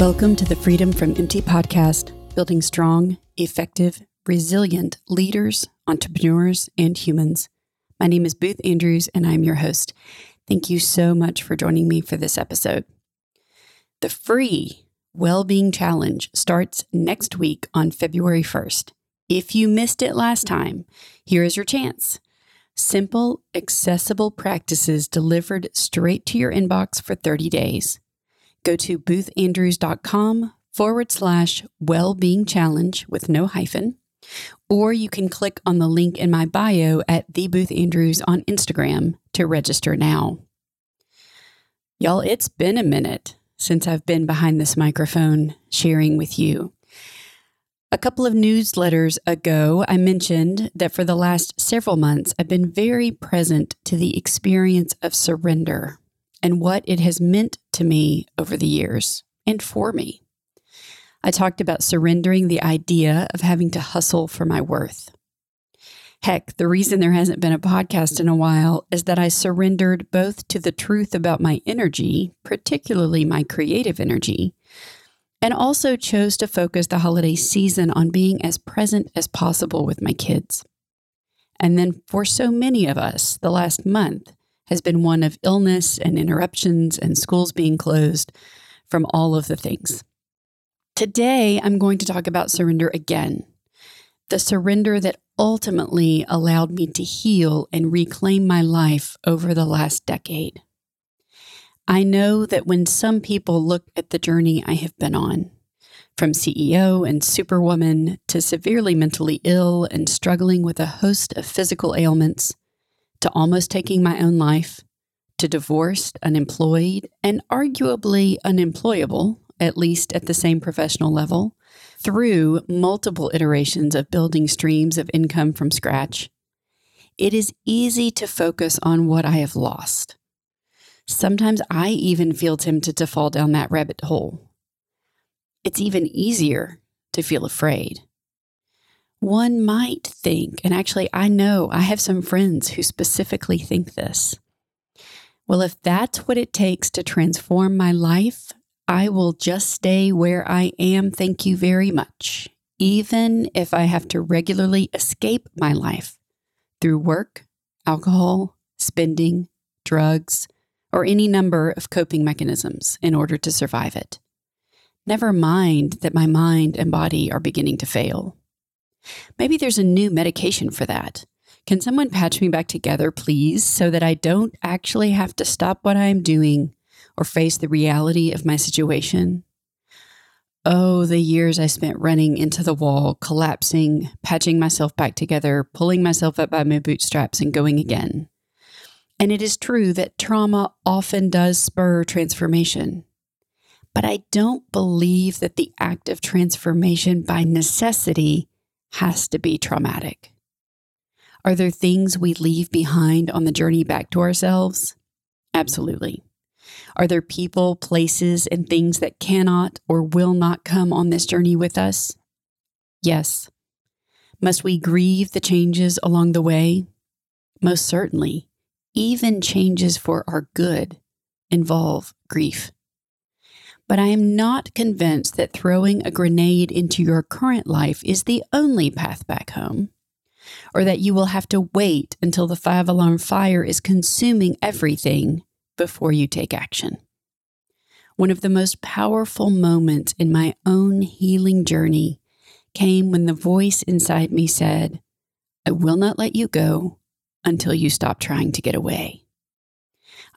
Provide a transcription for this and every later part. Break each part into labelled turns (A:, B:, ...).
A: Welcome to the Freedom from Empty podcast, building strong, effective, resilient leaders, entrepreneurs, and humans. My name is Booth Andrews, and I'm your host. Thank you so much for joining me for this episode. The free Well-Being Challenge starts next week on February 1st. If you missed it last time, here is your chance. Simple, accessible practices delivered straight to your inbox for 30 days go to boothandrews.com forward slash well-being challenge with no hyphen, or you can click on the link in my bio at the Booth Andrews on Instagram to register now. Y'all, it's been a minute since I've been behind this microphone sharing with you. A couple of newsletters ago, I mentioned that for the last several months, I've been very present to the experience of surrender and what it has meant to me over the years and for me. I talked about surrendering the idea of having to hustle for my worth. Heck, the reason there hasn't been a podcast in a while is that I surrendered both to the truth about my energy, particularly my creative energy, and also chose to focus the holiday season on being as present as possible with my kids. And then for so many of us, the last month has been one of illness and interruptions and schools being closed from all of the things. Today, I'm going to talk about surrender again the surrender that ultimately allowed me to heal and reclaim my life over the last decade. I know that when some people look at the journey I have been on, from CEO and superwoman to severely mentally ill and struggling with a host of physical ailments, to almost taking my own life, to divorced, unemployed, and arguably unemployable, at least at the same professional level, through multiple iterations of building streams of income from scratch, it is easy to focus on what I have lost. Sometimes I even feel tempted to fall down that rabbit hole. It's even easier to feel afraid. One might think, and actually, I know I have some friends who specifically think this. Well, if that's what it takes to transform my life, I will just stay where I am. Thank you very much. Even if I have to regularly escape my life through work, alcohol, spending, drugs, or any number of coping mechanisms in order to survive it. Never mind that my mind and body are beginning to fail. Maybe there's a new medication for that. Can someone patch me back together, please, so that I don't actually have to stop what I'm doing or face the reality of my situation? Oh, the years I spent running into the wall, collapsing, patching myself back together, pulling myself up by my bootstraps, and going again. And it is true that trauma often does spur transformation. But I don't believe that the act of transformation by necessity has to be traumatic? Are there things we leave behind on the journey back to ourselves? Absolutely. Are there people, places, and things that cannot or will not come on this journey with us? Yes. Must we grieve the changes along the way? Most certainly. Even changes for our good involve grief but I am not convinced that throwing a grenade into your current life is the only path back home, or that you will have to wait until the five alarm fire is consuming everything before you take action. One of the most powerful moments in my own healing journey came when the voice inside me said, I will not let you go until you stop trying to get away.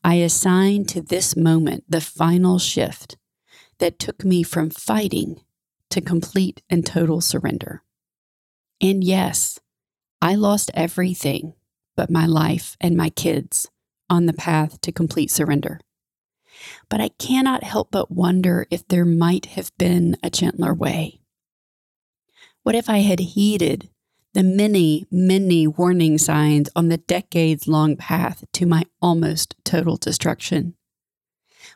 A: I assign to this moment the final shift that took me from fighting to complete and total surrender. And yes, I lost everything but my life and my kids on the path to complete surrender. But I cannot help but wonder if there might have been a gentler way. What if I had heeded the many, many warning signs on the decades long path to my almost total destruction?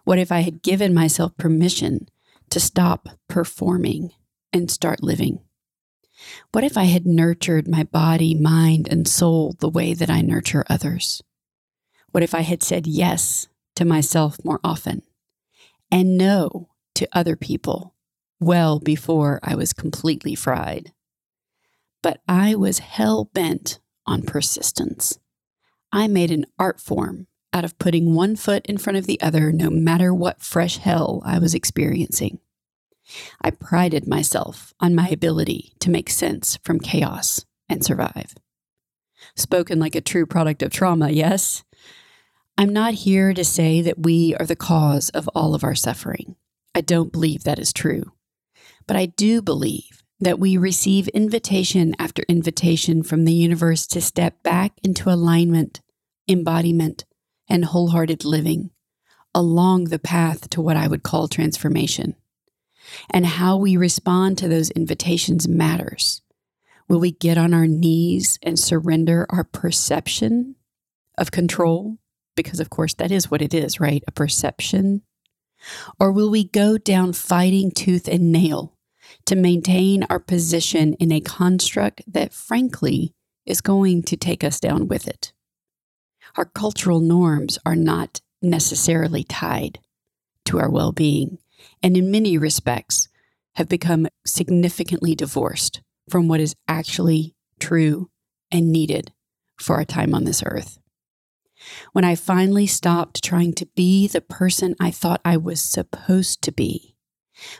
A: What if I had given myself permission to stop performing and start living? What if I had nurtured my body, mind, and soul the way that I nurture others? What if I had said yes to myself more often and no to other people well before I was completely fried. But I was hell bent on persistence. I made an art form out of putting one foot in front of the other no matter what fresh hell I was experiencing. I prided myself on my ability to make sense from chaos and survive. Spoken like a true product of trauma, yes? I'm not here to say that we are the cause of all of our suffering. I don't believe that is true. But I do believe that we receive invitation after invitation from the universe to step back into alignment, embodiment, and wholehearted living along the path to what I would call transformation. And how we respond to those invitations matters. Will we get on our knees and surrender our perception of control? Because, of course, that is what it is, right? A perception. Or will we go down fighting tooth and nail to maintain our position in a construct that, frankly, is going to take us down with it. Our cultural norms are not necessarily tied to our well being, and in many respects have become significantly divorced from what is actually true and needed for our time on this earth. When I finally stopped trying to be the person I thought I was supposed to be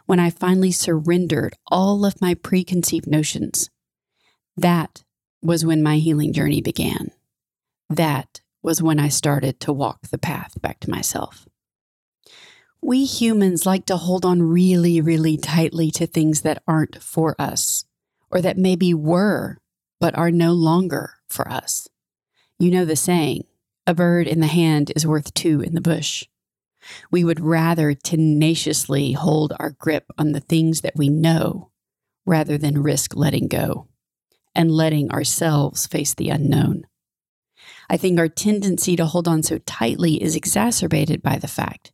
A: when I finally surrendered all of my preconceived notions, that was when my healing journey began. That was when I started to walk the path back to myself. We humans like to hold on really, really tightly to things that aren't for us, or that maybe were, but are no longer for us. You know the saying, a bird in the hand is worth two in the bush. We would rather tenaciously hold our grip on the things that we know rather than risk letting go and letting ourselves face the unknown. I think our tendency to hold on so tightly is exacerbated by the fact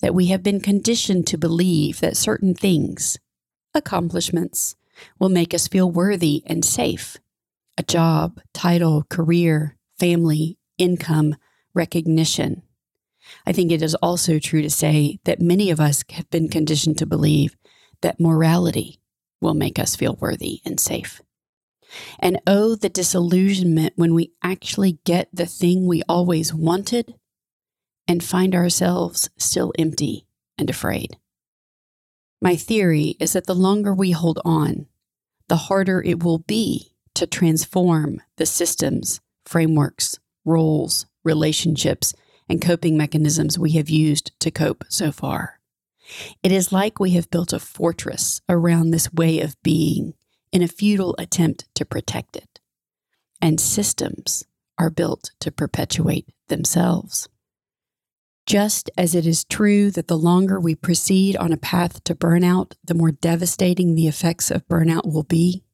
A: that we have been conditioned to believe that certain things, accomplishments, will make us feel worthy and safe. A job, title, career, family, income, recognition. I think it is also true to say that many of us have been conditioned to believe that morality will make us feel worthy and safe. And oh, the disillusionment when we actually get the thing we always wanted and find ourselves still empty and afraid. My theory is that the longer we hold on, the harder it will be to transform the systems, frameworks, roles, relationships, and coping mechanisms we have used to cope so far. It is like we have built a fortress around this way of being in a futile attempt to protect it. And systems are built to perpetuate themselves. Just as it is true that the longer we proceed on a path to burnout, the more devastating the effects of burnout will be,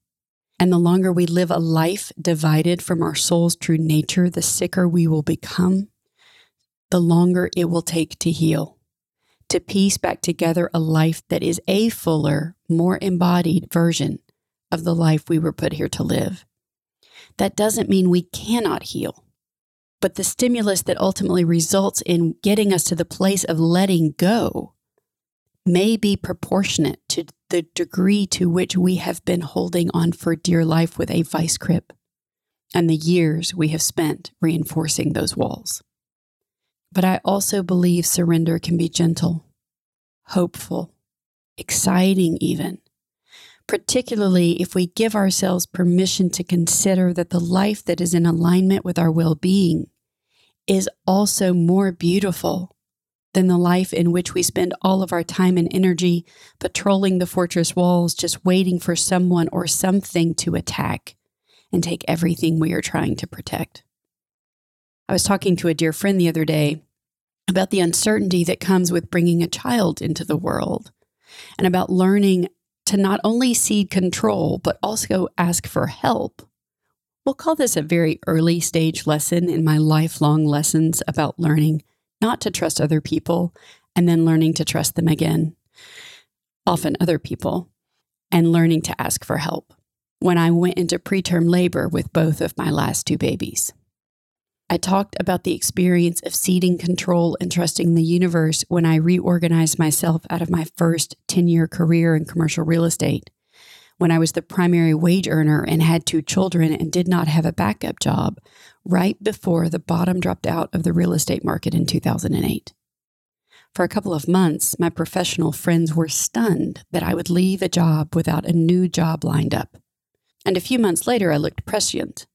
A: and the longer we live a life divided from our soul's true nature, the sicker we will become the longer it will take to heal, to piece back together a life that is a fuller, more embodied version of the life we were put here to live. That doesn't mean we cannot heal, but the stimulus that ultimately results in getting us to the place of letting go may be proportionate to the degree to which we have been holding on for dear life with a vice grip and the years we have spent reinforcing those walls. But I also believe surrender can be gentle, hopeful, exciting, even, particularly if we give ourselves permission to consider that the life that is in alignment with our well being is also more beautiful than the life in which we spend all of our time and energy patrolling the fortress walls, just waiting for someone or something to attack and take everything we are trying to protect. I was talking to a dear friend the other day about the uncertainty that comes with bringing a child into the world and about learning to not only cede control, but also ask for help. We'll call this a very early stage lesson in my lifelong lessons about learning not to trust other people and then learning to trust them again, often other people, and learning to ask for help when I went into preterm labor with both of my last two babies. I talked about the experience of ceding control and trusting the universe when I reorganized myself out of my first 10 year career in commercial real estate, when I was the primary wage earner and had two children and did not have a backup job right before the bottom dropped out of the real estate market in 2008. For a couple of months, my professional friends were stunned that I would leave a job without a new job lined up. And a few months later, I looked prescient.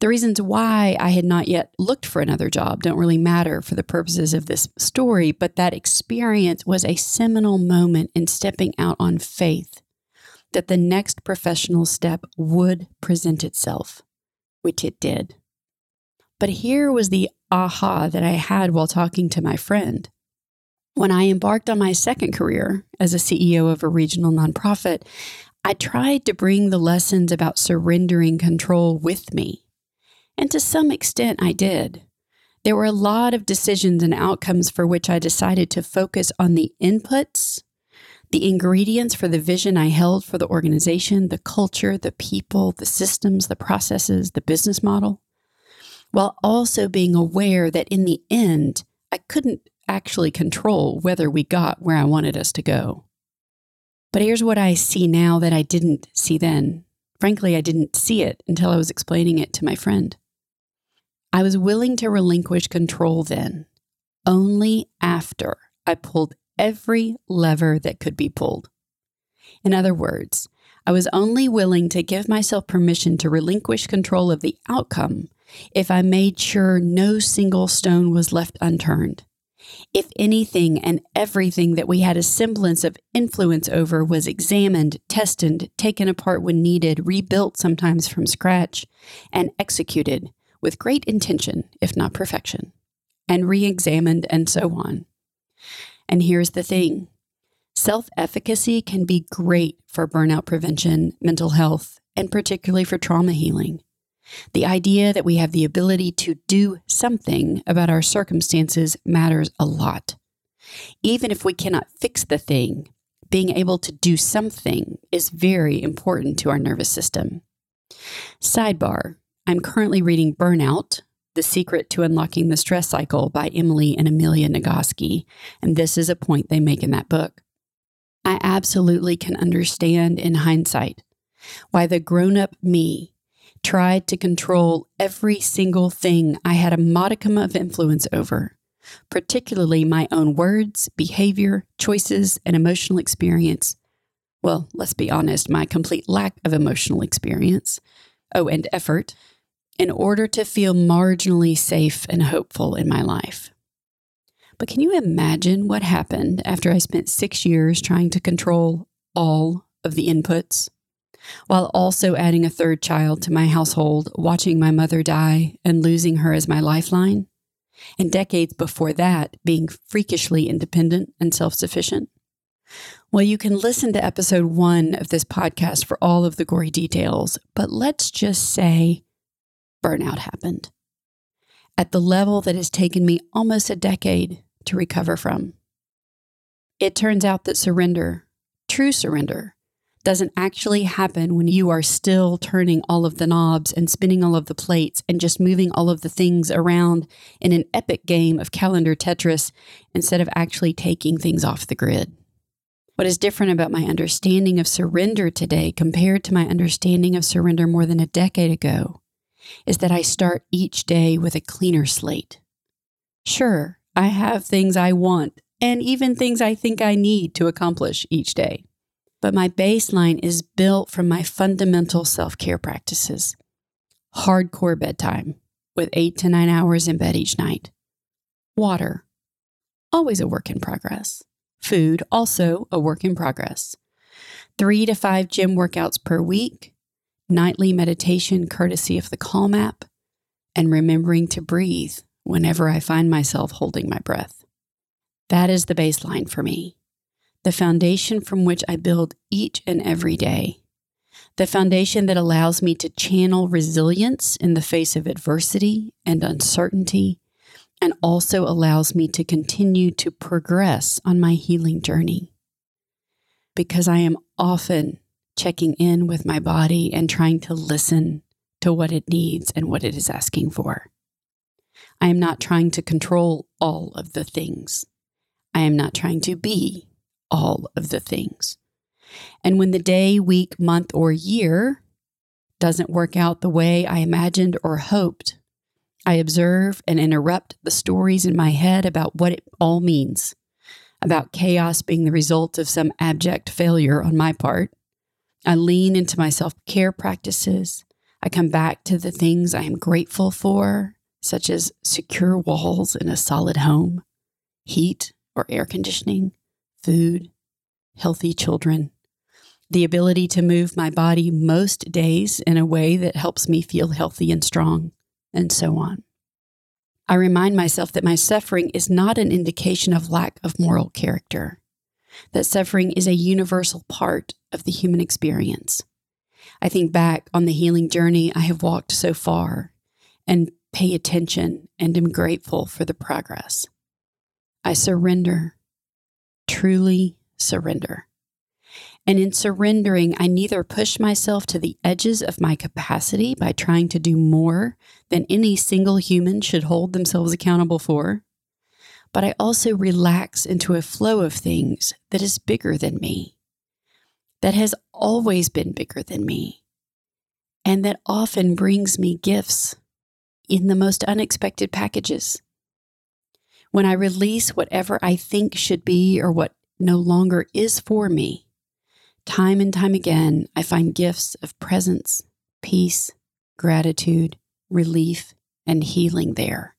A: The reasons why I had not yet looked for another job don't really matter for the purposes of this story, but that experience was a seminal moment in stepping out on faith that the next professional step would present itself, which it did. But here was the aha that I had while talking to my friend. When I embarked on my second career as a CEO of a regional nonprofit, I tried to bring the lessons about surrendering control with me. And to some extent, I did. There were a lot of decisions and outcomes for which I decided to focus on the inputs, the ingredients for the vision I held for the organization, the culture, the people, the systems, the processes, the business model, while also being aware that in the end, I couldn't actually control whether we got where I wanted us to go. But here's what I see now that I didn't see then. Frankly, I didn't see it until I was explaining it to my friend. I was willing to relinquish control then, only after I pulled every lever that could be pulled. In other words, I was only willing to give myself permission to relinquish control of the outcome if I made sure no single stone was left unturned if anything and everything that we had a semblance of influence over was examined, tested, taken apart when needed, rebuilt sometimes from scratch, and executed with great intention, if not perfection, and re examined, and so on. And here's the thing self efficacy can be great for burnout prevention, mental health, and particularly for trauma healing. The idea that we have the ability to do something about our circumstances matters a lot. Even if we cannot fix the thing, being able to do something is very important to our nervous system. Sidebar I'm currently reading Burnout The Secret to Unlocking the Stress Cycle by Emily and Amelia Nagoski, and this is a point they make in that book. I absolutely can understand in hindsight why the grown up me tried to control every single thing I had a modicum of influence over, particularly my own words, behavior, choices, and emotional experience. Well, let's be honest, my complete lack of emotional experience. Oh, and effort, in order to feel marginally safe and hopeful in my life. But can you imagine what happened after I spent six years trying to control all of the inputs? while also adding a third child to my household, watching my mother die and losing her as my lifeline, and decades before that, being freakishly independent and self sufficient? Well, you can listen to episode one of this podcast for all of the gory details, but let's just say burnout happened at the level that has taken me almost a decade to recover from. It turns out that surrender, true surrender, doesn't actually happen when you are still turning all of the knobs and spinning all of the plates and just moving all of the things around in an epic game of calendar Tetris instead of actually taking things off the grid. What is different about my understanding of surrender today compared to my understanding of surrender more than a decade ago is that I start each day with a cleaner slate. Sure, I have things I want and even things I think I need to accomplish each day but my baseline is built from my fundamental self care practices. Hardcore bedtime with eight to nine hours in bed each night. Water, always a work in progress. Food, also a work in progress. Three to five gym workouts per week. Nightly meditation courtesy of the Calm app. And remembering to breathe whenever I find myself holding my breath. That is the baseline for me the foundation from which I build each and every day, the foundation that allows me to channel resilience in the face of adversity and uncertainty, and also allows me to continue to progress on my healing journey. Because I am often checking in with my body and trying to listen to what it needs and what it is asking for. I am not trying to control all of the things. I am not trying to be all of the things. And when the day, week, month, or year doesn't work out the way I imagined or hoped, I observe and interrupt the stories in my head about what it all means, about chaos being the result of some abject failure on my part. I lean into my self care practices. I come back to the things I am grateful for, such as secure walls in a solid home, heat or air conditioning, food, healthy children, the ability to move my body most days in a way that helps me feel healthy and strong, and so on. I remind myself that my suffering is not an indication of lack of moral character, that suffering is a universal part of the human experience. I think back on the healing journey I have walked so far and pay attention and am grateful for the progress. I surrender, truly surrender. And in surrendering, I neither push myself to the edges of my capacity by trying to do more than any single human should hold themselves accountable for, but I also relax into a flow of things that is bigger than me, that has always been bigger than me, and that often brings me gifts in the most unexpected packages. When I release whatever I think should be or what no longer is for me, Time and time again, I find gifts of presence, peace, gratitude, relief, and healing there.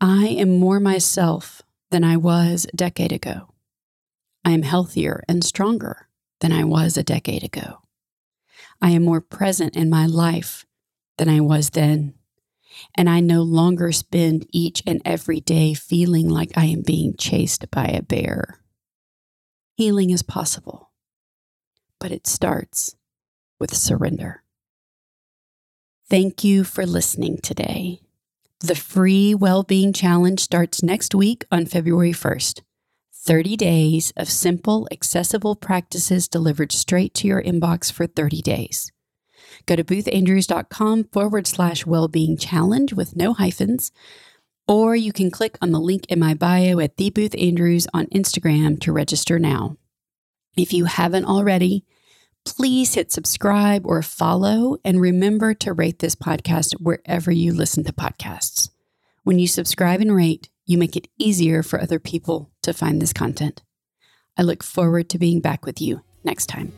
A: I am more myself than I was a decade ago. I am healthier and stronger than I was a decade ago. I am more present in my life than I was then. And I no longer spend each and every day feeling like I am being chased by a bear. Healing is possible but it starts with surrender. Thank you for listening today. The free well-being challenge starts next week on February 1st. 30 days of simple, accessible practices delivered straight to your inbox for 30 days. Go to boothandrews.com forward slash well-being challenge with no hyphens, or you can click on the link in my bio at the Booth Andrews on Instagram to register now. If you haven't already, please hit subscribe or follow and remember to rate this podcast wherever you listen to podcasts. When you subscribe and rate, you make it easier for other people to find this content. I look forward to being back with you next time.